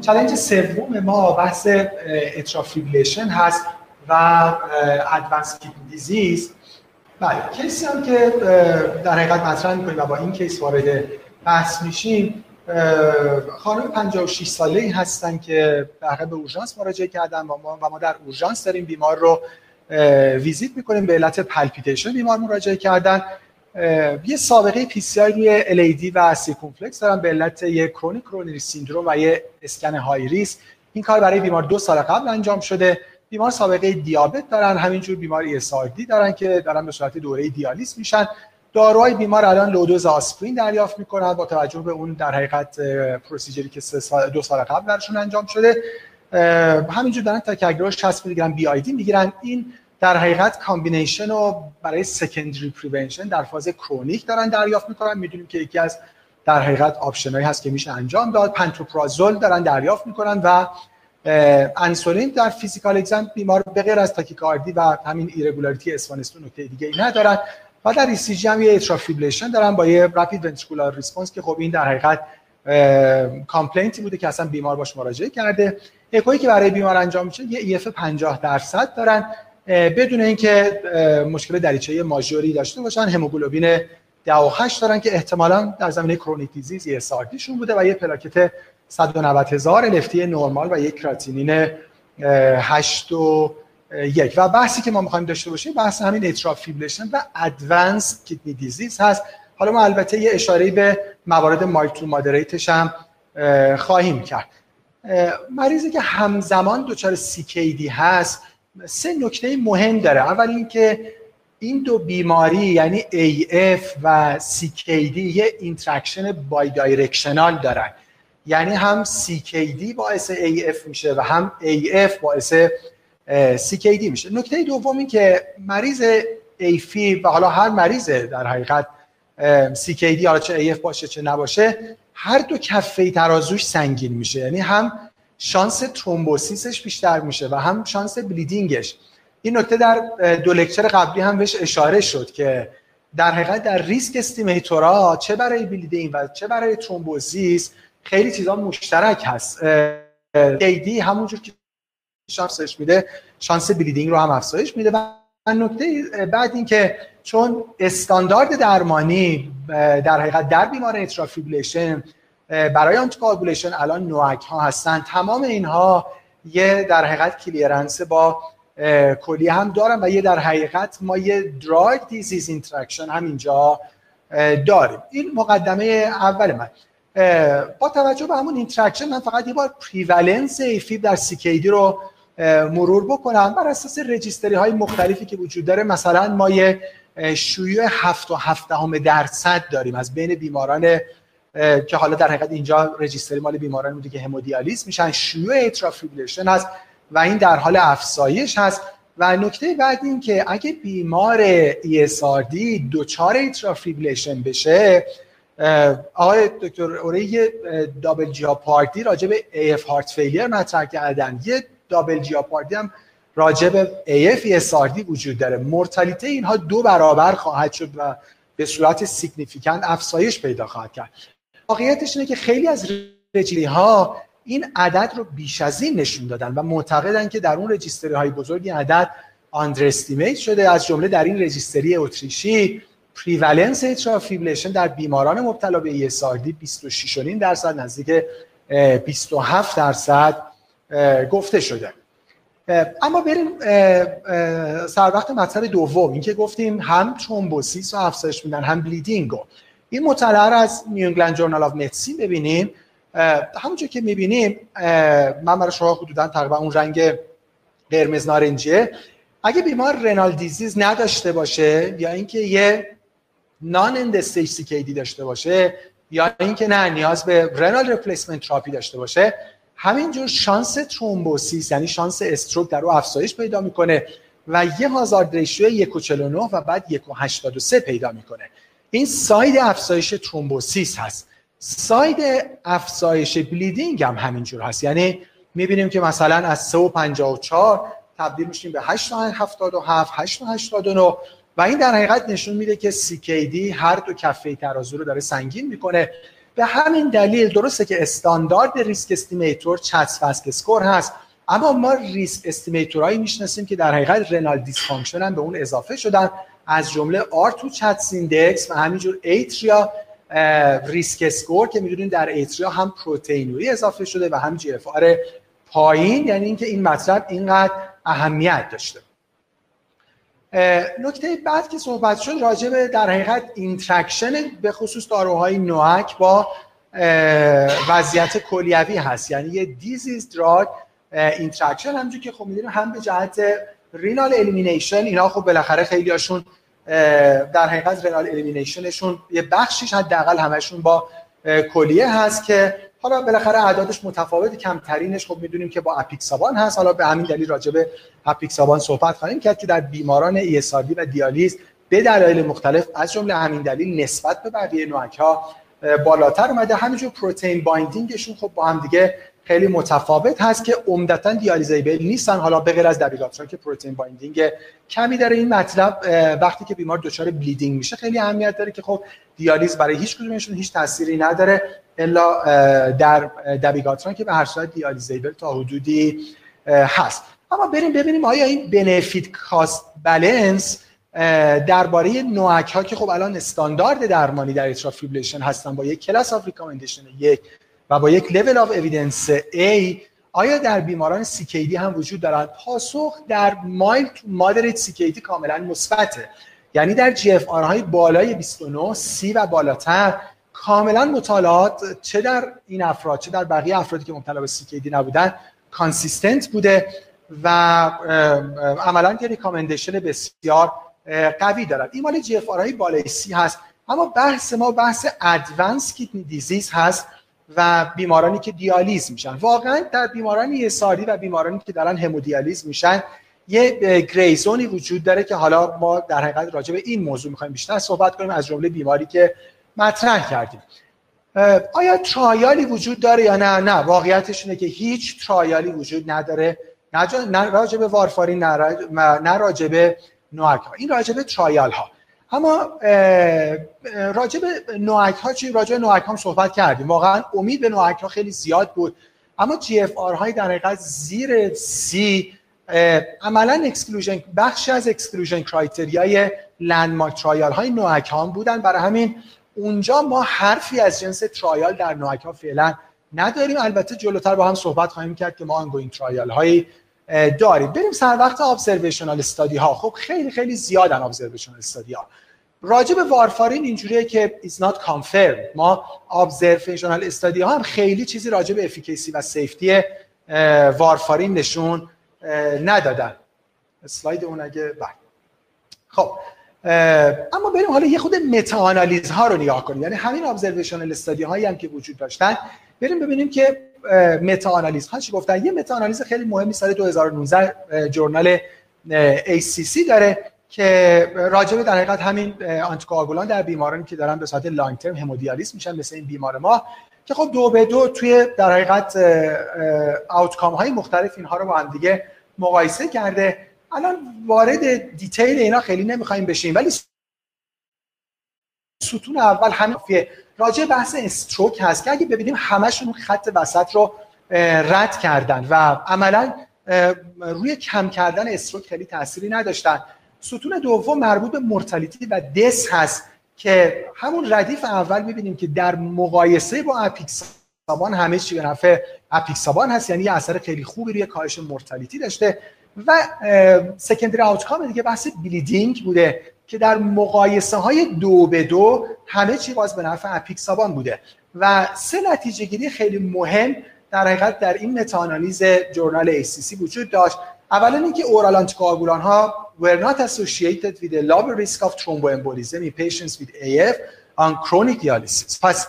challenge سوم ما بحث atrial fibrillation هست و advanced kidney disease بله case ی هم که در حقیقت مطرح می‌کنیم و با این case وارد بحث میشیم. خانم 56 ساله ای هستن که در به اورژانس مراجعه کردن و ما, و ما در اورژانس داریم بیمار رو ویزیت می‌کنیم. به علت palpitation بیمار مراجعه کردن. یه سابقه PCI روی LAD و circumflex دارن به علت یه chronic coronary syndrome و یه اسکن high risk این کار برای بیمار دو سال قبل انجام شده. بیمار سابقه دیابت دارن همینجور بیمار ESRD دارن که دارن به صورت دوره دیالیز میشن. داروهای بیمار الان low dose آسپرین دریافت می‌کنن با توجه به اون در حقیقت procedure ی که سال دو سال قبل برشون انجام شده. همینجور دارن ticagrelor 60 میلی گرم BID می‌گیرن. این در حقیقت combination رو برای secondary prevention در فاز chronic دارن دریافت می‌کنن. می‌دونیم که یکی از در حقیقت option ایی هست که میشه انجام داد. پنتوپرازول دارن دریافت می‌کنن و انسولین در physical exam بیمار به غیر از تاکیکاردی و همین irregularity S1 S2 نکته دیگه ای ندارن و در ECG هم یه atrial fibrillation دارن با یه rapid ventricular response که خب این در حقیقت complaint ی بوده که اصلا بیمار باش مراجعه کرده. اکویی که برای بیمار انجام میشه یه EF 50 درصد دارن. بدون اینکه مشکل دریچه major ی داشته باشن هموگلوبین 18 دارن که احتمالا در زمینه chronic disease یه شون بوده و یه پلاکت 190 هزار LFT ی نرمال و یک کراتینین 8 و یک. و بحثی که ما می‌خوایم داشته باشیم بحث همین atrial fibrillation و advanced kidney disease هست. حالا ما البته یه اشاره به موارد mild to moderate ش هم خواهیم کرد. مریضی که همزمان دچار CKD هست سه نکته مهم داره. اول اینکه این دو بیماری یعنی AF و CKD یه interaction bidirectional دارن. یعنی هم CKD باعث AF میشه و هم AF باعث CKD میشه. نکته دوم این که مریض AF ی و حالا هر مریض در حقیقت CKD حالا چه AF باشه چه نباشه هر دو کفه ترازوش سنگین میشه. یعنی هم شانس thrombosis ش بیشتر میشه و هم شانس bleeding ش. این نکته در دو lecture قبلی هم بهش اشاره شد که در حقیقت در risk estimator ا چه برای bleeding و چه برای thrombosis خیلی چیزا مشترک هست. CKD همونجور که شانسش میده شانس bleeding رو هم افزایش میده و نکته بعد این که چون استاندارد درمانی در حقیقت در بیمار atrial fibrillation برای anticoagulation الان NOAC ها هستن تمام اینها یه در حقیقت clearance با کلیه هم دارن و یه در حقیقت ما یه drug disease interaction هم اینجا داریم. این مقدمه اول من. با توجه به همون interaction من فقط یه بار prevalence AFib در CKD رو مرور بکنم. بر اساس registry های مختلفی که وجود داره مثلا ما یه شیوع هفت و هفت درصد داریم. از بین بیماران که حالا در حقیقت اینجا registry مال بیماران بوده که همودیالیز میشن شیوع atrial fibrillation هست و این در حال افزایش هست. و نکته بعد این که اگه بیمار ESRD دوچار atrial fibrillation بشه آقای دکتر اوره یه double jeopardy راجع به AF heart failure مطرح کردن. یه double jeopardy هم راجع به AF ESRD وجود داره. mortality اینها دو برابر خواهد شد و به صورت significant افزایش پیدا خواهد کرد. واقعیتش اینه که خیلی از registry ها این عدد رو بیش از این نشون دادن و معتقدن که در اون registry های بزرگی عدد underestimate شده. از جمله در این registry اتریشی prevalence atrial fibrillation در بیماران مبتلا به ESRD 26.5 درصد نزدیک 27 درصد گفته شده. اما بریم سر وقت مطلب دوم. اینکه گفتیم هم thrombosis رو افزایش میدن هم bleeding این مطالعه رو از New Journal of Medicine ببینیم. همونجور که می‌بینیم من برای شما حدودا تقریبا اون رنگ قرمز نارنجیه. اگه بیمار renal disease نداشته باشه یا اینکه یه non-end-stage داشته باشه یا اینکه نه نیاز به renal replacement therapy داشته باشه همینجور شانس thrombosis یعنی شانس stroke در او افزایش پیدا می‌کنه و یه hazard ratio 1.49 و بعد 1.83 پیدا می‌کنه. این side افزایش thrombosis هست. side افزایش bleeding هم همینجور هست. یعنی می‌بینیم که مثلا از 3.54 تبدیل میشیم به 8.77 8.89 و این در حقیقت نشون میده که CKD هر دو کفه ترازو رو داره سنگین می‌کنه. به همین دلیل درسته که استاندارد risk estimator CHA2DS2-VASc score هست اما ما risk estimator هایی می‌شناسیم که در حقیقت renal dysfunction هم به اون اضافه شدن. از جمله R2CHADS2 index و همینجور ATRIA risk score که می‌دونیم در ATRIA هم پروتئینوری اضافه شده و هم GFR پایین یعنی اینکه این مطلب اینقدر اهمیت داشته. نکته بعد که صحبت شد راجع به در حقیقت interaction به خصوص داروهای NOAC با وضعیت کلیوی هست. یعنی یه disease drug interaction همونجور که خب می‌دونیم هم به جهت renal elimination اینا خب بالاخره خیلی هاشون در حقیقت renal elimination شون یه بخشیش حداقل همشون با کلیه هست که حالا بالاخره اعدادش متفاوت کمترینش خب می‌دونیم که با apixaban هست. حالا به همین دلیل راجع به apixaban صحبت خواهیم کرد که در بیماران CKD و دیالیز به دلایل مختلف از جمله همین دلیل نسبت به بقیه NOAC ها بالاتر اومده. همینجور protein binding شون خب با هم دیگه خیلی متفاوت هست که عمدتا dialyzable نیستن. حالا به غیر از dabigatran که protein binding کمی داره این مطلب وقتی که بیمار دچار bleeding میشه خیلی اهمیت داره که خب دیالیز برای هیچ کدومشون هیچ تأثیری نداره الا در dabigatran که به هر صورت dialyzable تا حدودی هست. اما بریم ببینیم آیا این benefit cost balance درباره NOAC ها که خب الان استاندارد درمانی در atrial fibrillation هستن با یک class of recommendation یک و با یک level of evidence A آیا در بیماران CKD هم وجود دارد؟ پاسخ در mild to moderate CKD کاملا مثبته. یعنی در GFR های بالای 29 سی و بالاتر کاملا مطالعات چه در این افراد چه در بقیه افرادی که مبتلا به CKD نبودن consistent بوده و عملا یه ریکامندیشن بسیار قوی دارد. این مال جی های بالای سی هست اما بحث ما بحث ادوانس کیدنی دیزیز هست. و بیمارانی که دیالیز میشن. واقعا در بیماران یساری و بیمارانی که دارن همودیالیز میشن یه گریزونی وجود داره که حالا ما در حقیقت راجع به این موضوع می‌خوایم بیشتر صحبت کنیم از جمله بیماری که مطرح کردیم. آیا ترایالی وجود داره یا نه؟ نه واقعیتش اینه که هیچ ترایالی وجود نداره. نه راجع به وارفارین نه راجع به NOAC ها این راجع به trial ها اما راجع به NOAC ها چی؟ راجع به NOAC ها صحبت کردیم. واقعا امید به NOAC ها خیلی زیاد بود. اما GFR های در حقیقت زیر سی عملا exclusion بخشی از exclusion criteria ی landmark trial های NOAC ها بودن. برای همین اونجا ما حرفی از جنس trial در NOAC ها فعلا نداریم. البته جلوتر با هم صحبت خواهیم کرد که ما ongoing trial هایی داریم. بریم سر وقت observational study ها. خب خیلی خیلی زیادن observational study ها. راجع به وارفارین اینجوریه که is not confirmed. ما observational study ها هم خیلی چیزی راجع به efficacy و safety وارفارین نشون ندادن. اسلاید اون اگه بله خب اما بریم حالا یه خود meta ها رو نگاه کنیم. یعنی همین ابزرویشنال استادی هایی هم که وجود داشتن. بریم ببینیم که متا آنالیز چی گفتن یه متا آنالیز خیلی مهمی سال 2019 جورنال ACC داره که راجع به در حقیقت همین آنتیکواگولان در بیمارانی که دارن به صورت لانگ ترم همودیالیز میشن مثل این بیمار ما که خب دو به دو توی در حقیقت آوتکام های مختلف اینها رو با هم دیگه مقایسه کرده. الان وارد دیتیل اینا خیلی نمی‌خوایم بشیم ولی ستون اول همین راجع بحث استروک هست که اگه ببینیم همشون خط وسط رو رد کردن و عملا روی کم کردن استروک خیلی تأثیری نداشتن. ستون دوم مربوط به مرتلیتی و دس هست که همون ردیف اول می‌بینیم که در مقایسه با اپیکسابان همه چی به نفع اپیکسابان هست یعنی یه اثر خیلی خوبی روی کاهش مرتلیتی داشته و سکندری آوتکام دیگه بحث بلیدینگ بوده. که در مقایسه های دو به دو همه چی باز به نفع اپیکسابان بوده. و سه نتیجه گیری خیلی مهم در حقیقت در این متاانالیز جورنال ACC وجود داشت. اولا اینکه اورال آنتیکواگولان ها were not associated with a lower risk of thromboembolism in patients with AF on chronic dialysis. پس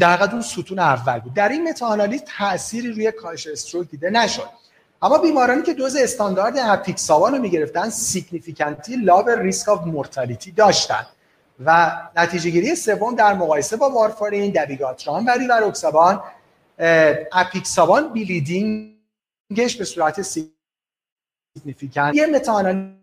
در حقیقت اون ستون اول بود. در این متاانالیز تأثیری روی کاهش استروک دیده نشد. اما بیمارانی که دوز استاندارد اپیکسابان رو می‌گرفتن significantly low risk of mortality داشتن. و نتیجه گیری سوم در مقایسه با وارفارین دبیگاتران و ریواروکسابان اپیکسابان bleeding ش به صورت significant یه متاآنالیز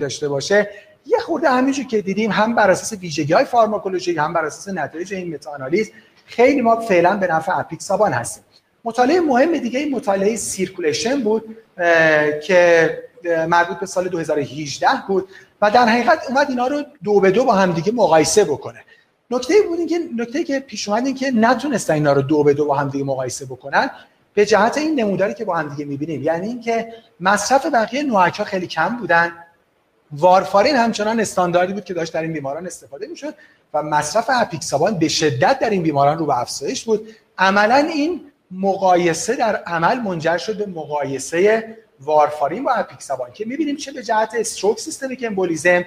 داشته باشه. یه خورده همینجور که دیدیم هم بر اساس ویژگی های فارماکولوژی هم بر اساس نتایج این متاآنالیز خیلی ما فعلا به نفع اپیکسابان هستیم. مطالعه مهم دیگه این مطالعه Circulation بود که مربوط به سال 2018 بود و در حقیقت اومد اینا رو دو به دو با هم دیگه مقایسه بکنه. نکته بود اینکه نکته که پیش اومد این که نتونستن اینا رو دو به دو با هم دیگه مقایسه بکنن به جهت این نموداری که با هم دیگه می‌بینیم. یعنی اینکه مصرف بقیه NOAC خیلی کم بودن. وارفارین همچنان استانداردی بود که داشت در این بیماران استفاده می‌شد. و مصرف اپیکسابان به شدت در این بیماران رو به افزایش بود. عملا این مقایسه در عمل منجر شد به مقایسه وارفارین با اپیکسابان که می‌بینیم چه به جهت stroke systemic embolism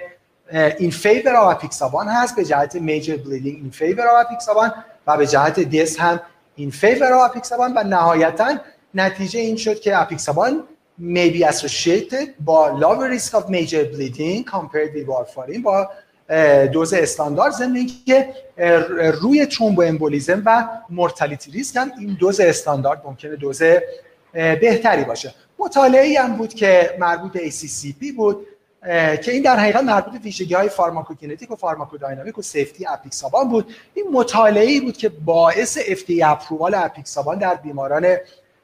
in favor of اپیکسابان هست به جهت major bleeding in favor of اپیکسابان و به جهت death هم in favor of اپیکسابان و نهایتا نتیجه این شد که apixaban may be associated با lower risk of major bleeding compared with warfarin با دوز استاندارد ضمن که روی thromboembolism و mortality risk هم این دوز استاندارد ممکنه دوز بهتری باشه. مطالعه هم بود که مربوط به ACCP بود که این در حقیقت مربوط به ویژگی های pharmacokinetic و pharmacodynamic و safety اپیکسابان بود. این مطالعه بود که باعث FDA approval اپیکسابان در بیماران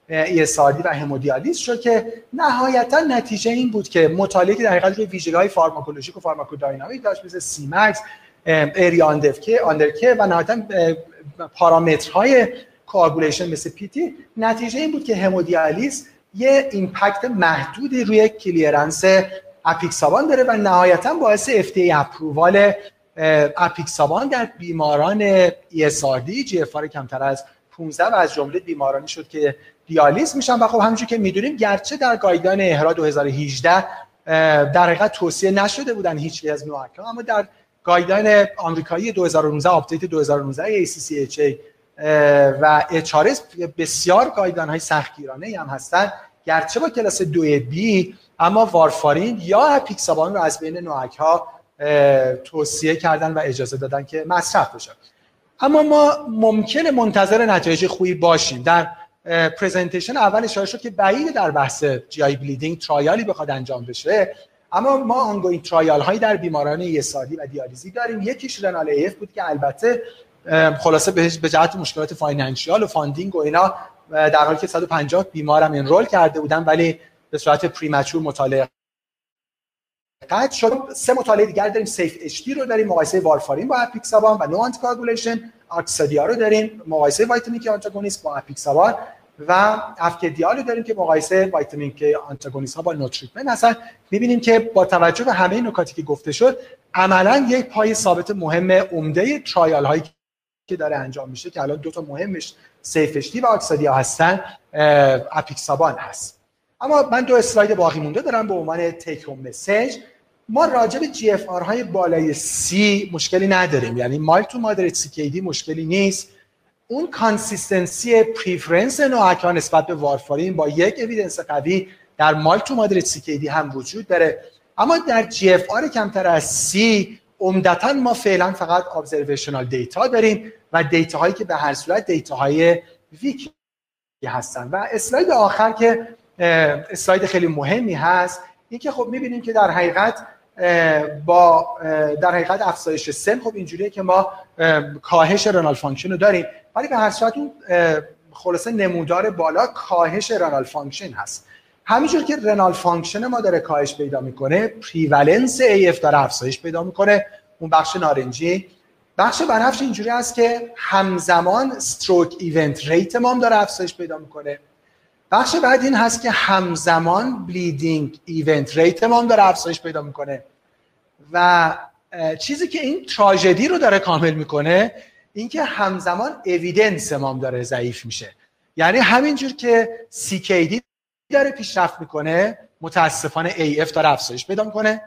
ESRD و همودیالیز شد که نهایتا نتیجه این بود که مطالعه که در حقیقت روی ویژگی pharmacologic و داشت مثل سیمکس اری آندرکه و نهایتا پارامترهای کوآگولیشن مثل پیتی نتیجه این بود که همودیالیز یه ایمپکت محدودی روی کلیرنس اپیکسابان داره و نهایتا باعث FDA اپرووال اپیکسابان در بیماران ESRD اف کمتر از 15 و از جمله بیمارانی شد که دیالیز میشن و خب همونجور که می‌دونیم گرچه در گایدلاین اهرا 2018 در حقیقت توصیه نشده بودن هیچ از NOAC اما در guideline آمریکایی 2019 update 2019 ACC AHA و HRS بسیار guideline های سختگیرانه هم هستن. گرچه با کلاس 2 B اما وارفارین یا اپیکسابان رو از بین NOAC ها توصیه کردن و اجازه دادن که مصرف بشه. اما ما ممکنه منتظر نتایج خوبی باشیم. در presentation اول اشاره شد که بعید در بحث GI bleeding trial ی بخواد انجام بشه. اما ما ongoing trial هایی در بیماران ESRD و دیالیزی داریم. یکیش RENAL-AF بود که البته خلاصه به جهت مشکلات financial و funding و اینا در حالی که 150 بیمارم enroll کرده بودن ولی به صورت premature مطالعه قطع شد. سه مطالعه دیگر داریم. SAFE-D رو داریم مقایسه وارفارین با اپیکسابان و no anticoagulation. AXADIA رو داریم مقایسه vitamin K antagonist با اپیکسابان. و AVKDIAL رو داریم که مقایسه vitamin K antagonist ها با no treatment هستن. می‌بینیم که با توجه به همه نکاتی که گفته شد عملا یک پای ثابت مهم عمده trial هایی که داره انجام میشه که الان دو تا مهمش SAFE-D و AXADIA هستن اپیکسابان هست. اما من دو اسلاید باقی مونده دارم به عنوان take home message ما راجع به GFR های بالای سی مشکلی نداریم. یعنی mild to moderate CKD مشکلی نیست. اون consistency preference NOAC ان نسبت به وارفارین با یک evidence قوی در mild to moderate CKD هم وجود داره. اما در GFR کمتر از سی عمدتا ما فعلا فقط observational data داریم و data هایی که به هر صورت data های weak ی هستن. و اسلاید آخر که اسلاید خیلی مهمی هست این که خب می‌بینیم که در حقیقت با در حقیقت افزایش سن خب اینجوریه که ما کاهش renal function رو داریم. ولی به هر صورت اون خلاصه نمودار بالا کاهش renal function هست. همینجور که renal function ما داره کاهش پیدا می‌کنه prevalence AF داره افزایش پیدا می‌کنه. اون بخش نارنجی. بخش بنفش اینجوری هست که همزمان stroke event rate ما هم داره افزایش پیدا می‌کنه. بخش بعد این هست که همزمان bleeding event rate ما داره افزایش پیدا می‌کنه. و چیزی که این تراژدی رو داره کامل می‌کنه اینکه همزمان اویدنس ما داره ضعیف میشه. یعنی همینجور که CKD داره پیشرفت می‌کنه متاسفانه AF داره افزایش پیدا می‌کنه.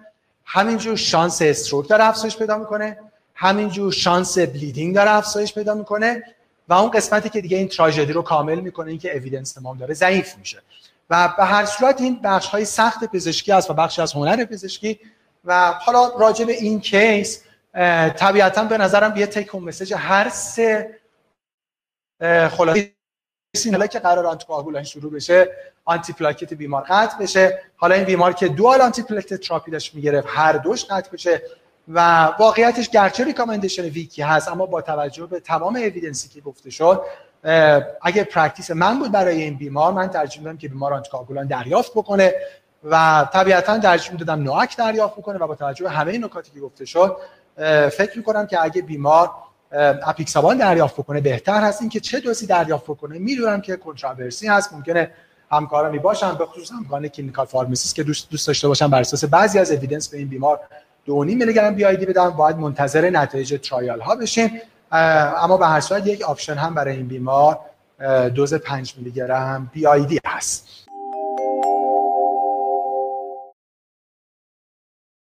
همینجور شانس استروک داره افزایش پیدا می‌کنه. همینجور شانس بلیدینگ داره افزایش پیدا می‌کنه. و اون قسمتی که دیگه این تراژدی رو کامل می‌کنه این که اویدنس تمام داره ضعیف میشه. و به هر صورت این بخش های سخت پزشکی است و بخشی از هنر پزشکی. و حالا راجع به این کیس طبیعتا به نظرم یه take message هر سه خلاصه حالا که قرار آنتی‌کوآگولان شروع بشه antiplatelet بیمار قطع بشه. حالا این بیمار که dual antiplatelet therapy داشت می‌گرفت هر دوش قطع بشه. و واقعیتش گرچه recommendation weak ی هست اما با توجه به تمام evidence ی که گفته شد اگه practice من بود برای این بیمار من ترجیح میدم که بیمار آنتیکاگولان دریافت بکنه و طبیعتا ترجیح می‌دادم NOAC دریافت بکنه و با توجه به همه نکاتی که گفته شد فکر می‌کنم که اگه بیمار اپیکسابان دریافت بکنه بهتر هست. اینکه چه دوزی دریافت بکنه می‌دونم که controversy هست. ممکنه همکارانی باشن به خصوص همکاران clinical pharmacist که دوست دوست داشته باشن بر اساس بعضی از evidence به این بیمار دو نیم میلی گرم BD بدن باید منتظر نتایج trial ها بشیم. اما به هر صورت یک option هم برای این بیمار دوز 5 میلی گرم بی هست.